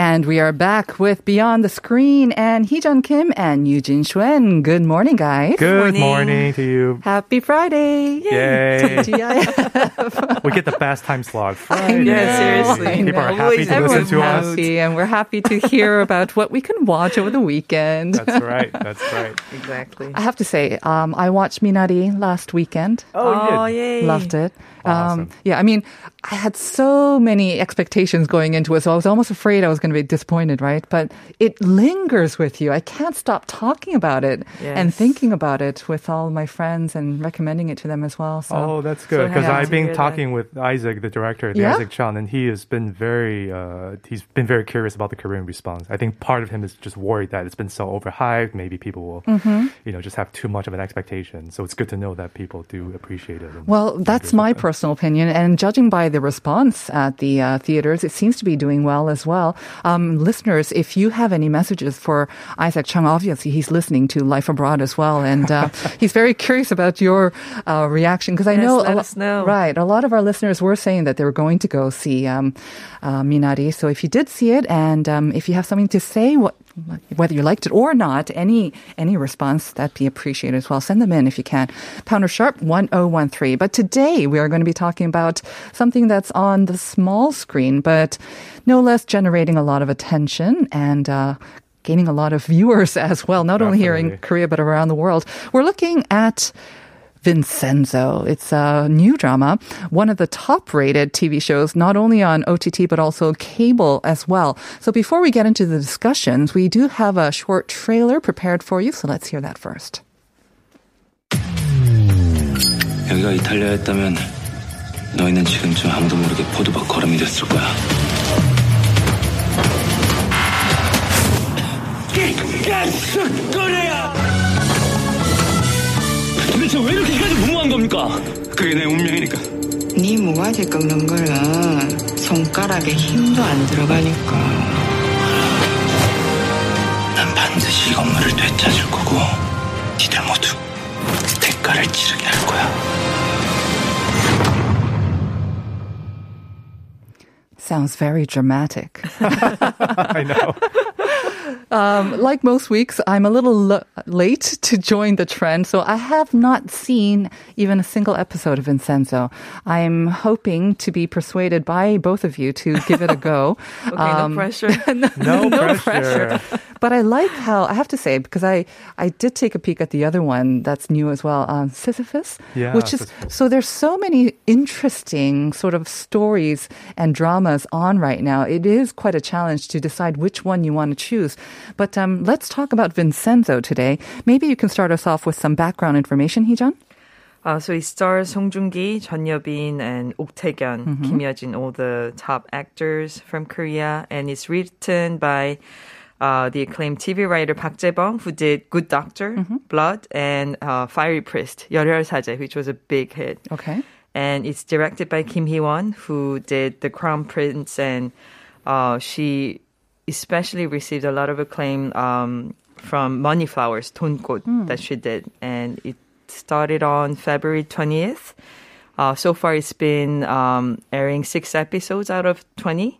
And we are back with Beyond the Screen and Heejun Kim and Eugene Shuen. Good morning, guys. Good morning, to you. Happy Friday. Yay. TGIF. We get the best time slot. I Friday. know, seriously. I People are know. happy to listen Everyone's to us. happy, and we're happy to hear about what we can watch over the weekend. That's right. That's right. Exactly. I have to say, um, I watched Minari last weekend. Oh, yeah. yay. Loved it. Awesome. Um, yeah, I mean, I had so many expectations going into it, so I was almost afraid I was going to be disappointed, right? But it lingers with you. I can't stop talking about it and thinking about it with all my friends and recommending it to them as well. So. Oh, that's good. Because happy I've been hear that. talking with Isaac, the director, the Yeah? Isaac Chung, and he has been very, uh, he's been very curious about the Korean response. I think part of him is just worried that it's been so overhyped. Maybe people will, Mm-hmm. you know, just have too much of an expectation. So it's good to know that people do appreciate it. and Well, that's my with that. Personal opinion, and judging by the response at the uh, theaters, it seems to be doing well as well. Um, listeners, if you have any messages for Isaac Chung, obviously he's listening to Life Abroad as well, and uh, he's very curious about your uh, reaction because I Yes, know, let lo- us know. right, a lot of our listeners were saying that they were going to go see um, uh, Minari. So if you did see it, and um, if you have something to say, what whether you liked it or not, any any response that'd be appreciated as well. Send them in if you can. Pounder sharp one zero one three. But today we are going to be talking about something that's on the small screen, but no less generating a lot of attention and. Uh, Gaining a lot of viewers as well, not only here in Korea but around the world. We're looking at Vincenzo. It's a new drama, one of the top rated TV shows, not only on OTT, but also cable as well. So before we get into the discussions, we do have a short trailer prepared for you. So let's hear that first. 여기가 이탈리아였다면 너희는 지금쯤 아무도 모르게 포도박 걸음이 됐을 거야. 거래야! 도대체 왜 이렇게까지 무모한 겁니까? 그게 내 운명이니까. 네 모가지 꺾는 거는 손가락에 힘도 안 들어가니까. 난 반드시 이 건물을 되찾을 거고 니들 모두 대가를 치르게 할 거야. Sounds very dramatic. I know. Um, like most weeks, I'm a little l- late to join the trend, so I have not seen even a single episode of Vincenzo. I'm hoping to be persuaded by both of you to give it a go. Okay, Um, no pressure. No, no pressure. But I like how I have to say because I I did take a peek at the other one that's new as well, um, Sisyphus, Yeah, which is Sisyphus. so there's so many interesting sort of stories and dramas on right now. It is quite a challenge to decide which one you want to choose. But um, let's talk about Vincenzo today. Maybe you can start us off with some background information, Heejun. Uh, so it stars Song Joong-ki, Jeon Yeo-been, and Ok Taec-yeon, mm-hmm. Kim Yeojin, all the top actors from Korea, and it's written by uh, the acclaimed TV writer Park Jae-bum, who did Good Doctor, mm-hmm. Blood, and uh, Fiery Priest, 열혈 사제, which was a big hit. Okay. And it's directed by Kim Hee-won, who did The Crown Prince, and uh, she especially received a lot of acclaim um, from Money Flowers, 돈꽃, that she did, and it started on February 20th. Uh, so far, it's been um, airing six episodes out of 20.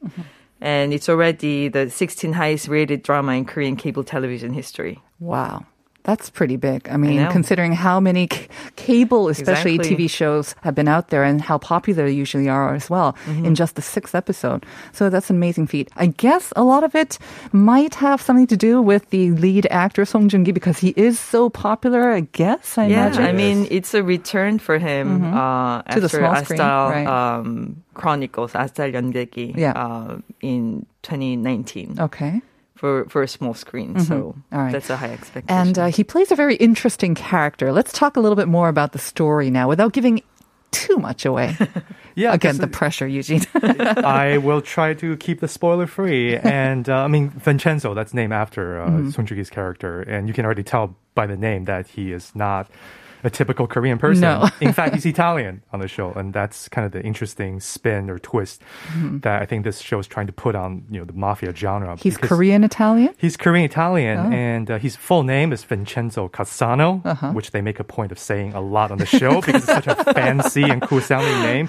And it's already the 16th highest rated drama in Korean cable television history. Wow. That's pretty big. I mean, I considering how many c- cable, especially exactly. TV shows, have been out there and how popular they usually are as well mm-hmm. in just the sixth episode. So that's an amazing feat. I guess a lot of it might have something to do with the lead actor Song Joong Ki because he is so popular. I guess. I yeah, imagine. I mean, it's a return for him mm-hmm. uh, after the small Arthdal, right. um, Chronicles, Arthdal yeah. Uh, in 2019. Okay for, for a small screen. So All right. that's a high expectation. And uh, he plays a very interesting character. Let's talk a little bit more about the story now without giving too much away. Yeah, Again, the pressure, Eugene. I will try to keep the spoiler free. And uh, I mean, Vincenzo, that's named after uh, Mm-hmm. Song Joong-ki's character, and you can already tell by the name that he is not a typical Korean person. No. In fact, he's Italian on the show, and that's kind of the interesting spin or twist Mm-hmm. that I think this show is trying to put on you know the mafia genre. He's Korean Italian. He's Korean Italian, Oh. and uh, his full name is Vincenzo Cassano, Uh-huh. which they make a point of saying a lot on the show because it's such a fancy and cool sounding name.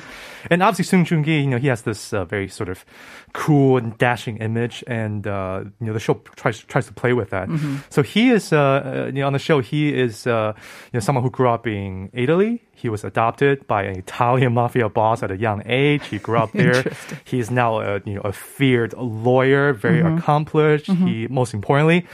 And obviously, Song Joong Ki, you know, he has this uh, very sort of cool and dashing image, and uh, you know, the show tries tries to play with that. Mm-hmm. So he is, uh, uh, you know, on the show, he is, uh, you know, someone who grew up in Italy. He was adopted by an Italian mafia boss at a young age. He grew up there. He is now a you know a feared lawyer, very Mm-hmm. accomplished. He most importantly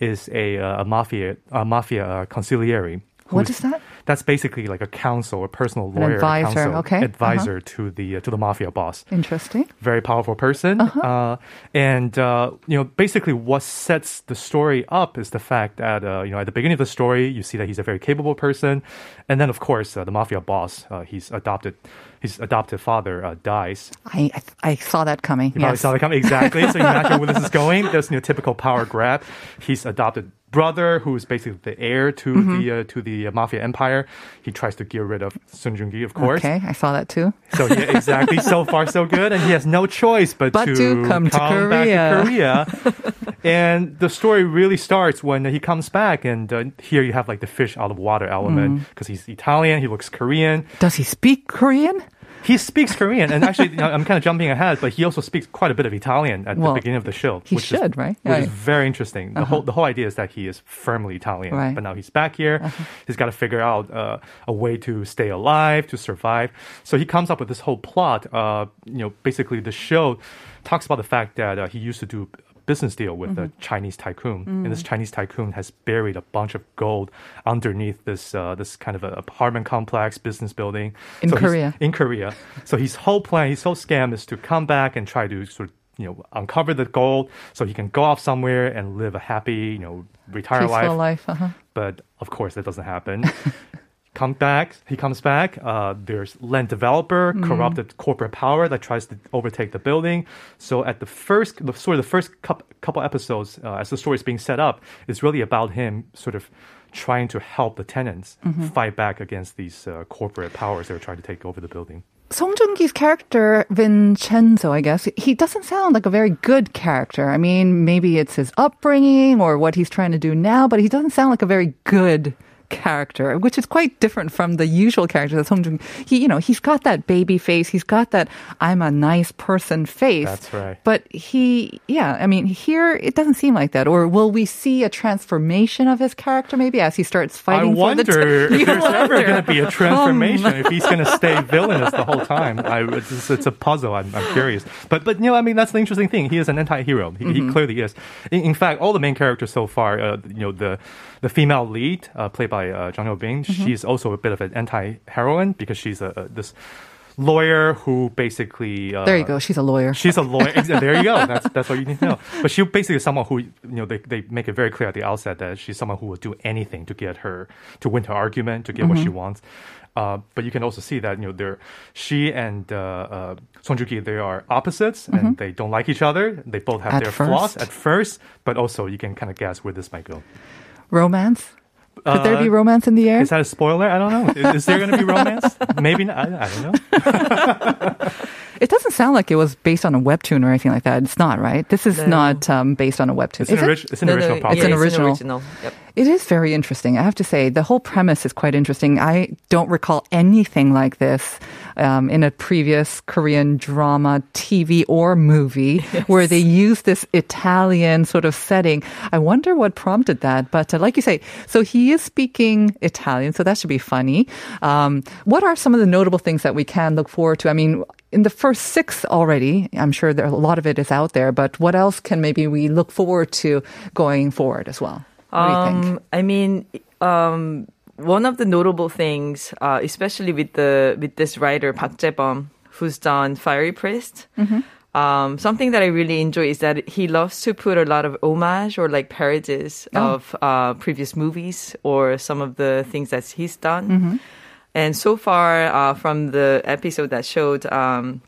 is a, uh, a mafia a mafia uh, consigliere. What is that? That's basically like a counsel, a personal lawyer, advisor, counsel, okay. Uh-huh. advisor to the uh, to the mafia boss Interesting. very powerful person. Uh-huh. uh and, uh, you know, basically what sets the story up is the fact that, uh, you know, at the beginning of the story, you see that he's a very capable person. And then, of course, uh, the mafia boss, uh, he's adopted, his adopted father uh, dies. I I, I saw that coming. You yes. saw that coming. Exactly. so you imagine where this is going. There's you know, typical power grab. He's adopted brother, who is basically the heir to Mm-hmm. the uh, to the uh, mafia empire. He tries to get rid of Song Joong-ki, of course. Okay, I saw that too. So yeah, exactly. so far, so good, and he has no choice but, But to come to back Korea. to Korea. and the story really starts when he comes back, and uh, here you have like the fish out of water element Mm. because he's Italian, he looks Korean, Does he speak Korean? He speaks Korean, and actually, you know, I'm kind of jumping ahead, but he also speaks quite a bit of Italian at Well, the beginning of the show. he which should, is, right? Which is very interesting. The whole the whole idea is that he is firmly Italian, Right. Uh-huh. but now he's back here. He's got to figure out uh, a way to stay alive, to survive. So he comes up with this whole plot. Uh, you know, basically the show talks about the fact that uh, he used to do business deal with Mm-hmm. a Chinese tycoon, and Mm. this Chinese tycoon has buried a bunch of gold underneath this uh, this kind of a apartment complex, business building In So Korea. In Korea, so his whole plan, his whole scam is to come back and try to sort of you know uncover the gold, so he can go off somewhere and live a happy you know retire Peaceful life. life. Uh-huh. But of course, that doesn't happen. Come back. He comes back. Uh, there's land developer, corrupted corporate power that tries to overtake the building. So at the first, the, sort of the first couple episodes, uh, as the story is being set up, is really about him sort of trying to help the tenants fight back against these uh, corporate powers that are trying to take over the building. Song Joong-ki's character, Vincenzo, I guess, he doesn't sound like a very good character. I mean, maybe it's his upbringing or what he's trying to do now, but he doesn't sound like a very good character, which is quite different from the usual character that Song Joong. He, you know, he's got that baby face. He's got that I'm a nice person face. That's right. But he, yeah, I mean, here it doesn't seem like that. Or will we see a transformation of his character maybe as he starts I fighting the? wonder t- if there's ever going to be a transformation. if he's going to stay villainous the whole time, I, it's, it's a puzzle. I'm, I'm curious. But but you know, I mean, that's the interesting thing. He is an anti-hero. He, Mm-hmm. he clearly is. In, in fact, all the main characters so far, uh, you know, the the female lead uh, played by uh, Jeon Yeo-been, Mm-hmm. she's also a bit of an anti-heroine because she's a, a this lawyer who basically uh, There you go. She's a lawyer. She's a lawyer. There you go. That's that's what you need to know. But she basically is someone who you know they, they make it very clear at the outset that she's someone who will do anything to get her to win her argument to get what she Mm-hmm. wants. Uh, but you can also see that you know they're she and uh, uh, Song Joong-ki they are opposites and they don't like each other. They both have Mm-hmm. At their flaws at first, but also you can kind of guess where this might go. Romance. Could there Uh, be romance in the air? Is that a spoiler? I don't know. Is, is there going to be romance? Maybe not. I, I don't know. It doesn't sound like it was based on a webtoon or anything like that. It's not, right? This is No. not um, based on a webtoon. It's an, Is it? it's an No, no, original yeah. It's an it's original. original. Yep. It is very interesting. I have to say, the whole premise is quite interesting. I don't recall anything like this um, in a previous Korean drama, TV, or movie where they use this Italian sort of setting. I wonder what prompted that. But uh, like you say, so he is speaking Italian, so that should be funny. Um, what are some of the notable things that we can look forward to? I mean, in the first six already, I'm sure there, a lot of it is out there, but what else can maybe we look forward to going forward as well? What do you think? Um, I mean, um, one of the notable things, uh, especially with the with this writer Park Jae-bum, who's done Fiery Priest. Mm-hmm. Um, something that I really enjoy is that he loves to put a lot of homage or like parodies Oh. of uh, previous movies or some of the things that he's done. Mm-hmm. And so far, uh, from the episode that showed, um,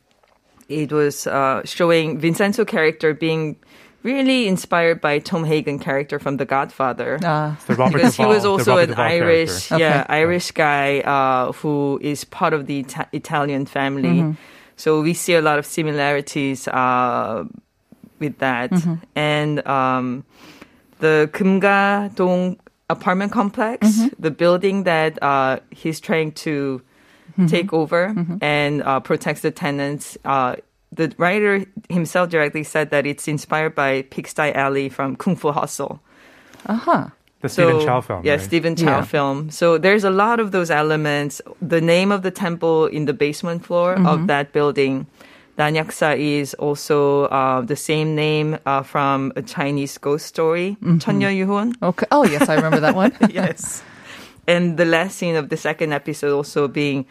it was uh, showing Vincenzo character being really inspired by Tom Hagen character from The Godfather. Uh, The Robert because he was also an Duvall Irish, character. yeah, Irish guy uh, who is part of the Ita- Italian family. So we see a lot of similarities uh, with that, and um, the Kumga-dong apartment complex, the building that uh, he's trying to take over and uh, protects the tenants. Uh, the writer himself directly said that it's inspired by Pigsty Alley from Kung Fu Hustle. uh-huh. The Stephen Chow film. Yeah, right? Stephen Chow Yeah. film. So there's a lot of those elements. The name of the temple in the basement floor Mm-hmm. of that building, Nanyaksa, is also uh, the same name uh, from a Chinese ghost story, Mm-hmm. Yuhun. Okay. Oh, yes, I remember that one. yes. And the last scene of the second episode also being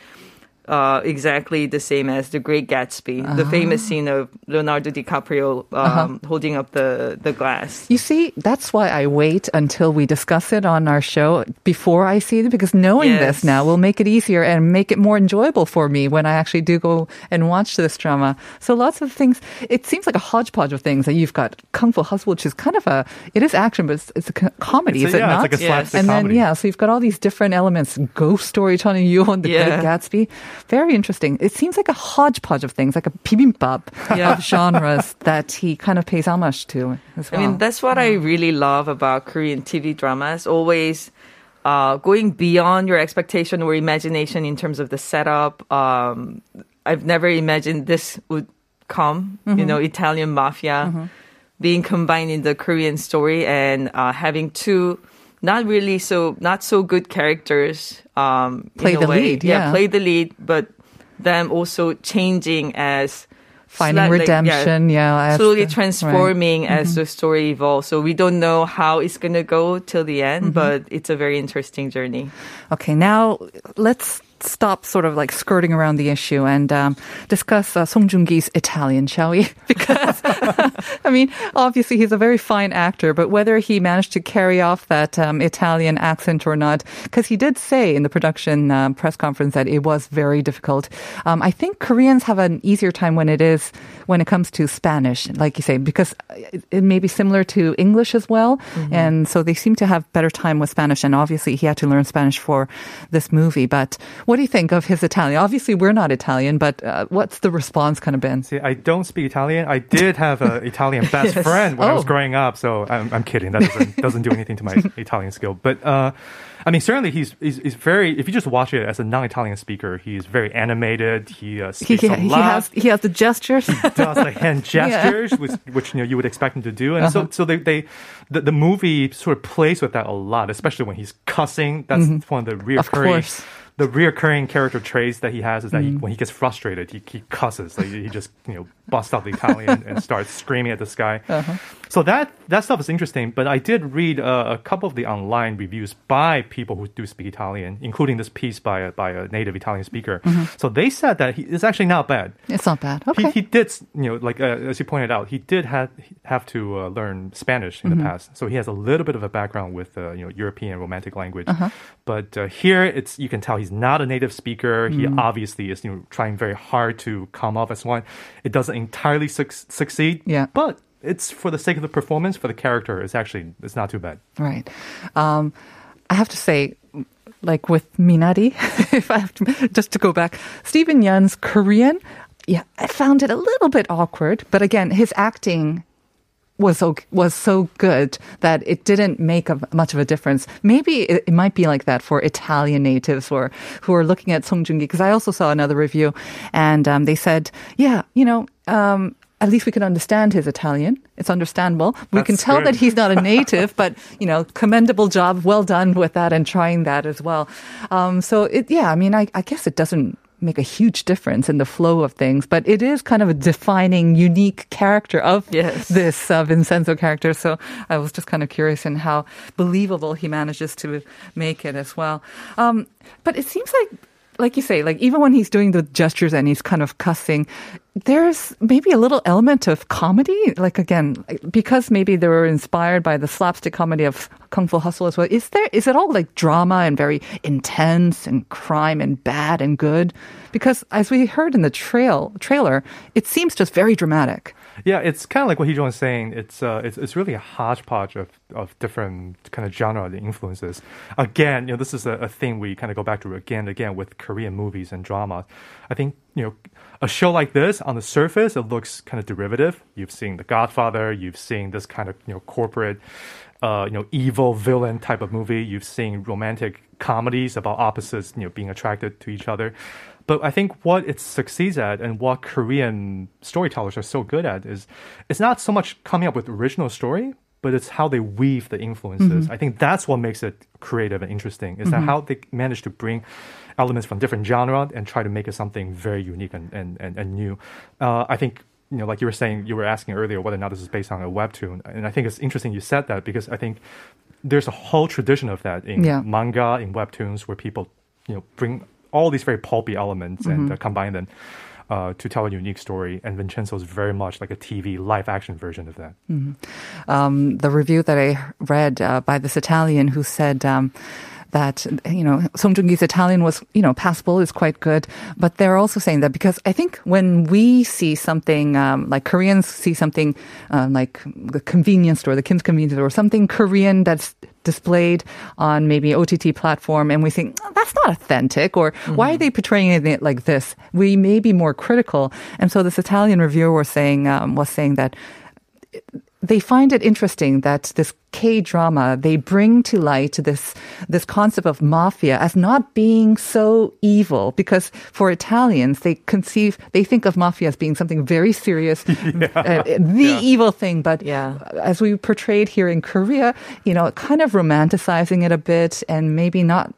uh, exactly the same as The Great Gatsby, the famous Ah. scene of Leonardo DiCaprio um, holding up the, the glass. You see, that's why I wait until we discuss it on our show before I see it, because knowing Yes. this now will make it easier and make it more enjoyable for me when I actually do go and watch this drama. So lots of things. It seems like a hodgepodge of things that you've got Kung Fu Hustle, which is kind of a, it is action, but it's, it's a comedy, It's is a- it not? it's like a Yes. and comedy. then, yeah, so you've got all these different elements. Ghost storytelling, Tony Yuan, The Yeah. Great Gatsby. Very interesting. It seems like a hodgepodge of things, like a bibimbap Yeah. of genres that he kind of pays homage to as I mean, that's what I really love about Korean TV dramas. Always uh, going beyond your expectation or imagination in terms of the setup. Um, I've never imagined this would come. You know, Italian mafia being combined in the Korean story and uh, having two not really so not so good characters um, in Play a the way. lead, yeah. play the lead, but them also changing as Finding slightly- redemption, yeah, as slowly the- transforming as the story evolves. So we don't know how it's gonna go till the end, but it's a very interesting journey. Okay, now let's stop sort of like skirting around the issue and um, discuss uh, Song Joong-ki's Italian, shall we? Because, I mean, obviously he's a very fine actor, but whether he managed to carry off that um, Italian accent or not, because he did say in the production um, press conference that it was very difficult. Um, I think Koreans have an easier time when it is, when it comes to Spanish, like you say, because it, it may be similar to English as well. And so they seem to have better time with Spanish. And obviously he had to learn Spanish for this movie. But what do you think of his Italian? Obviously we're not Italian, but uh, what's the response kind of been? See, I don't speak Italian. I did have an Italian best friend when I was Oh. growing up, so I'm, I'm kidding. That doesn't, doesn't do anything to my Italian skill. But uh, I mean, certainly he's, he's he's very. If you just watch it as a non-Italian speaker, he's very animated. He uh, speaks he, a he lot. has he has the gestures. He does like hand gestures, which, which you know you would expect him to do, and Uh-huh. so so they, they the, the movie sort of plays with that a lot, especially when he's cussing. That's one of the reoccurring. Mm-hmm. The reoccurring character traits that he has is that he, mm-hmm. when he gets frustrated, he, he cusses. Like he just you know busts out the Italian and starts screaming at the sky. Uh-huh. So that that stuff is interesting. But I did read uh, a couple of the online reviews by people who do speak Italian, including this piece by a, by a native Italian speaker. So they said that he, it's actually not bad. it's not bad. Okay. He, he did, you know, like uh, as you pointed out, he did have have to uh, learn Spanish in the past, so he has a little bit of a background with uh, you know European romantic language. But uh, here, it's you can tell he's not a native speaker. He obviously is, you know, trying very hard to come off as one. It doesn't entirely suc succeed, Yeah. but it's for the sake of the performance, for the character. It's actually it's not too bad. Right. Um, I have to say, like with Minari, if I have to, just to go back, Steven Yeun's Korean, yeah, I found it a little bit awkward. But again, his acting was so was so good that it didn't make a, much of a difference. Maybe it, it might be like that for Italian natives or who are looking at Song Joong Ki. Because I also saw another review, and um, they said, yeah, you know. Um, at least we can understand his Italian. It's understandable. We can tell good. that he's not a native, but you know, commendable job, well done with that and trying that as well. Um, so it, yeah, I mean, I, I guess it doesn't make a huge difference in the flow of things, but it is kind of a defining, unique character of Yes. this uh, Vincenzo character. So I was just kind of curious in how believable he manages to make it as well. Um, but it seems like, like you say, like even when he's doing the gestures and he's kind of cussing, there's maybe a little element of comedy, like again, because maybe they were inspired by the slapstick comedy of Kung Fu Hustle as well. Is there is it all like drama and very intense and crime and bad and good? Because as we heard in the trail trailer, it seems just very dramatic. Yeah, it's kind of like what Hee was saying. It's uh, it's it's really a hodgepodge of, of different kind of genre influences. Again, you know, this is a, a thing we kind of go back to again and again with Korean movies and dramas. I think you know a show like this on the surface it looks kind of derivative. You've seen The Godfather. You've seen this kind of you know corporate. Uh, you know, evil villain type of movie. You've seen romantic comedies about opposites, you know, being attracted to each other. But I think what it succeeds at and what Korean storytellers are so good at is it's not so much coming up with original story, but it's how they weave the influences. I think that's what makes it creative and interesting. Is that how they manage to bring elements from different genre and try to make it something very unique and and, and, and new. Uh, I think you know, like you were saying, you were asking earlier whether or not this is based on a webtoon, and I think it's interesting you said that because I think there's a whole tradition of that in Yeah. manga, in webtoons, where people, you know, bring all these very pulpy elements and uh, combine them uh, to tell a unique story. And Vincenzo is very much like a TV live action version of that. um, the review that I read uh, by this Italian who said um, that you know Song Joong-ki's Italian was you know passable is quite good, but they're also saying that because I think when we see something um, like Koreans see something uh, like the convenience store, the Kim's convenience store, something Korean that's displayed on maybe OTT platform and we think "Oh, that's not authentic or why are they portraying it like this? We may be more critical. And so this Italian reviewer was saying um, was saying that they find it interesting that this K drama they bring to light this this concept of mafia as not being so evil because for Italians they conceive they think of mafia as being something very serious, uh, the evil thing. But Yeah. as we portrayed here in Korea, you know, kind of romanticizing it a bit and maybe not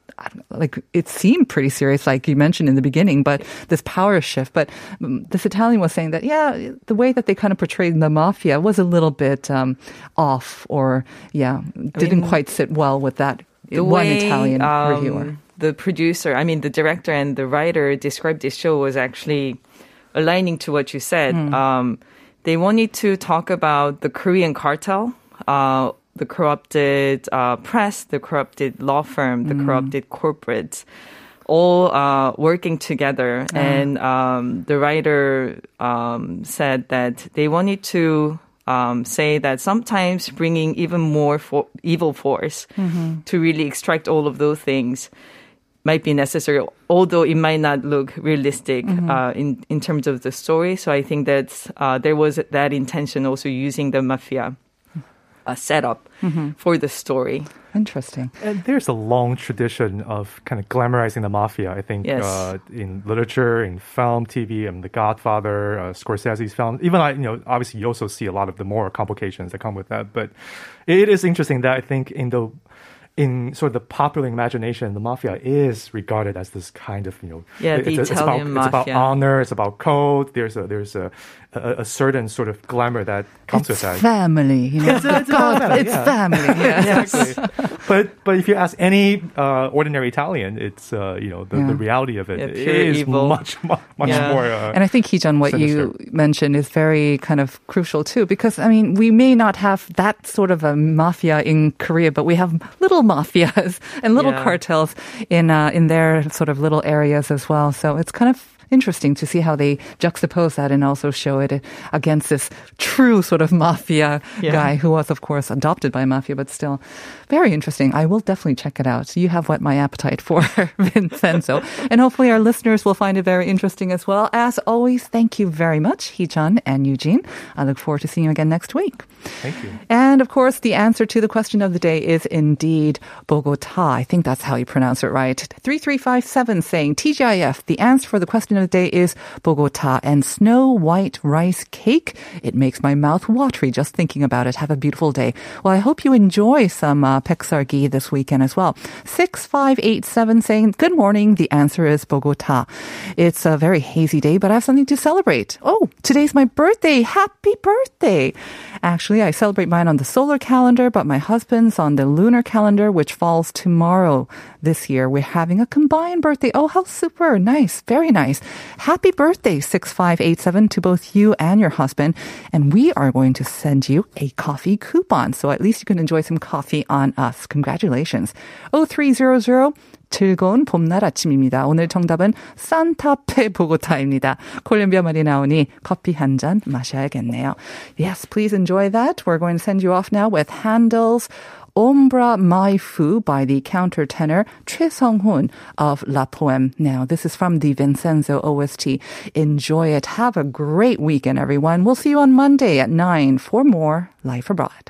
like it seemed pretty serious, like you mentioned in the beginning, but this power shift. But um, this Italian was saying that, yeah, the way that they kind of portrayed the mafia was a little bit um, off or, yeah, didn't mean, quite sit well with that one way, Italian um, reviewer. The producer, I mean, the director and the writer described this show was actually aligning to what you said. Hmm. Um, they wanted to talk about the Korean cartel, uh, the corrupted uh, press, the corrupted law firm, the corrupted corporates. All uh, working together, Ah. and um, the writer um, said that they wanted to um, say that sometimes bringing even more for- evil force to really extract all of those things might be necessary, although it might not look realistic uh, in in terms of the story. So I think that uh, there was that intention also using the mafia uh, setup for the story. Interesting. And there's a long tradition of kind of glamorizing the mafia. I think Yes. uh, in literature, in film, TV, and The Godfather, uh, Scorsese's film. Even I, you know, obviously you also see a lot of the more complications that come with that. But it is interesting that I think in the in sort of the popular imagination, the mafia is regarded as this kind of you know, Yeah, the it's, Italian about, it's about honor, it's about code. There's a there's a a, a certain sort of glamour that comes It's with that. family, you know. It's a- it's about family, it's yeah. family. Yeah. exactly. but but if you ask any uh, ordinary Italian, it's uh, you know the, Yeah. the reality of it Yeah, pure evil. much much, much Yeah. more. Uh, And I think, Heejun, what you mentioned is very kind of crucial too, because I mean, we may not have that sort of a mafia in Korea, but we have little mafias and little Yeah. cartels in uh, in their sort of little areas as well. So it's kind of interesting to see how they juxtapose that and also show it against this true sort of mafia Yeah. guy who was, of course, adopted by mafia, but still very interesting. I will definitely check it out. You have whet my appetite for Vincenzo. And hopefully our listeners will find it very interesting as well. As always, thank you very much, Heejun and Eugene. I look forward to seeing you again next week. thank you. And of course, the answer to the question of the day is indeed Bogota. I think that's how you pronounce it right. 3357 saying TGIF. The answer for the question of the day is Bogota and snow white rice cake. It makes my mouth watery just thinking about it. Have a beautiful day. Well, I hope you enjoy some uh, baekseolgi this weekend as well. 6587 saying, Good morning. The answer is Bogota. It's a very hazy day, but I have something to celebrate. Oh, today's my birthday. Happy birthday. Actually, I celebrate mine on the solar calendar, but my husband's on the lunar calendar, which falls tomorrow this year. We're having a combined birthday. Oh, how super. Nice. Very nice. Happy birthday, 6587 to both you and your husband. And we are going to send you a coffee coupon. So at least you can enjoy some coffee on us. Congratulations. 0300 즐거운 봄날 아침입니다. 오늘 정답은 산타페 보고타입니다. 콜롬비아 말이 나오니 커피 한 잔 마셔야겠네요. Yes, please enjoy that. We're going to send you off now with Handel's. Ombra Mai Fu by the countertenor Choi Song-hoon of La Poem. Now, this is from the Vincenzo OST. Enjoy it. Have a great weekend, everyone. We'll see you on Monday at 9 for more Life Abroad.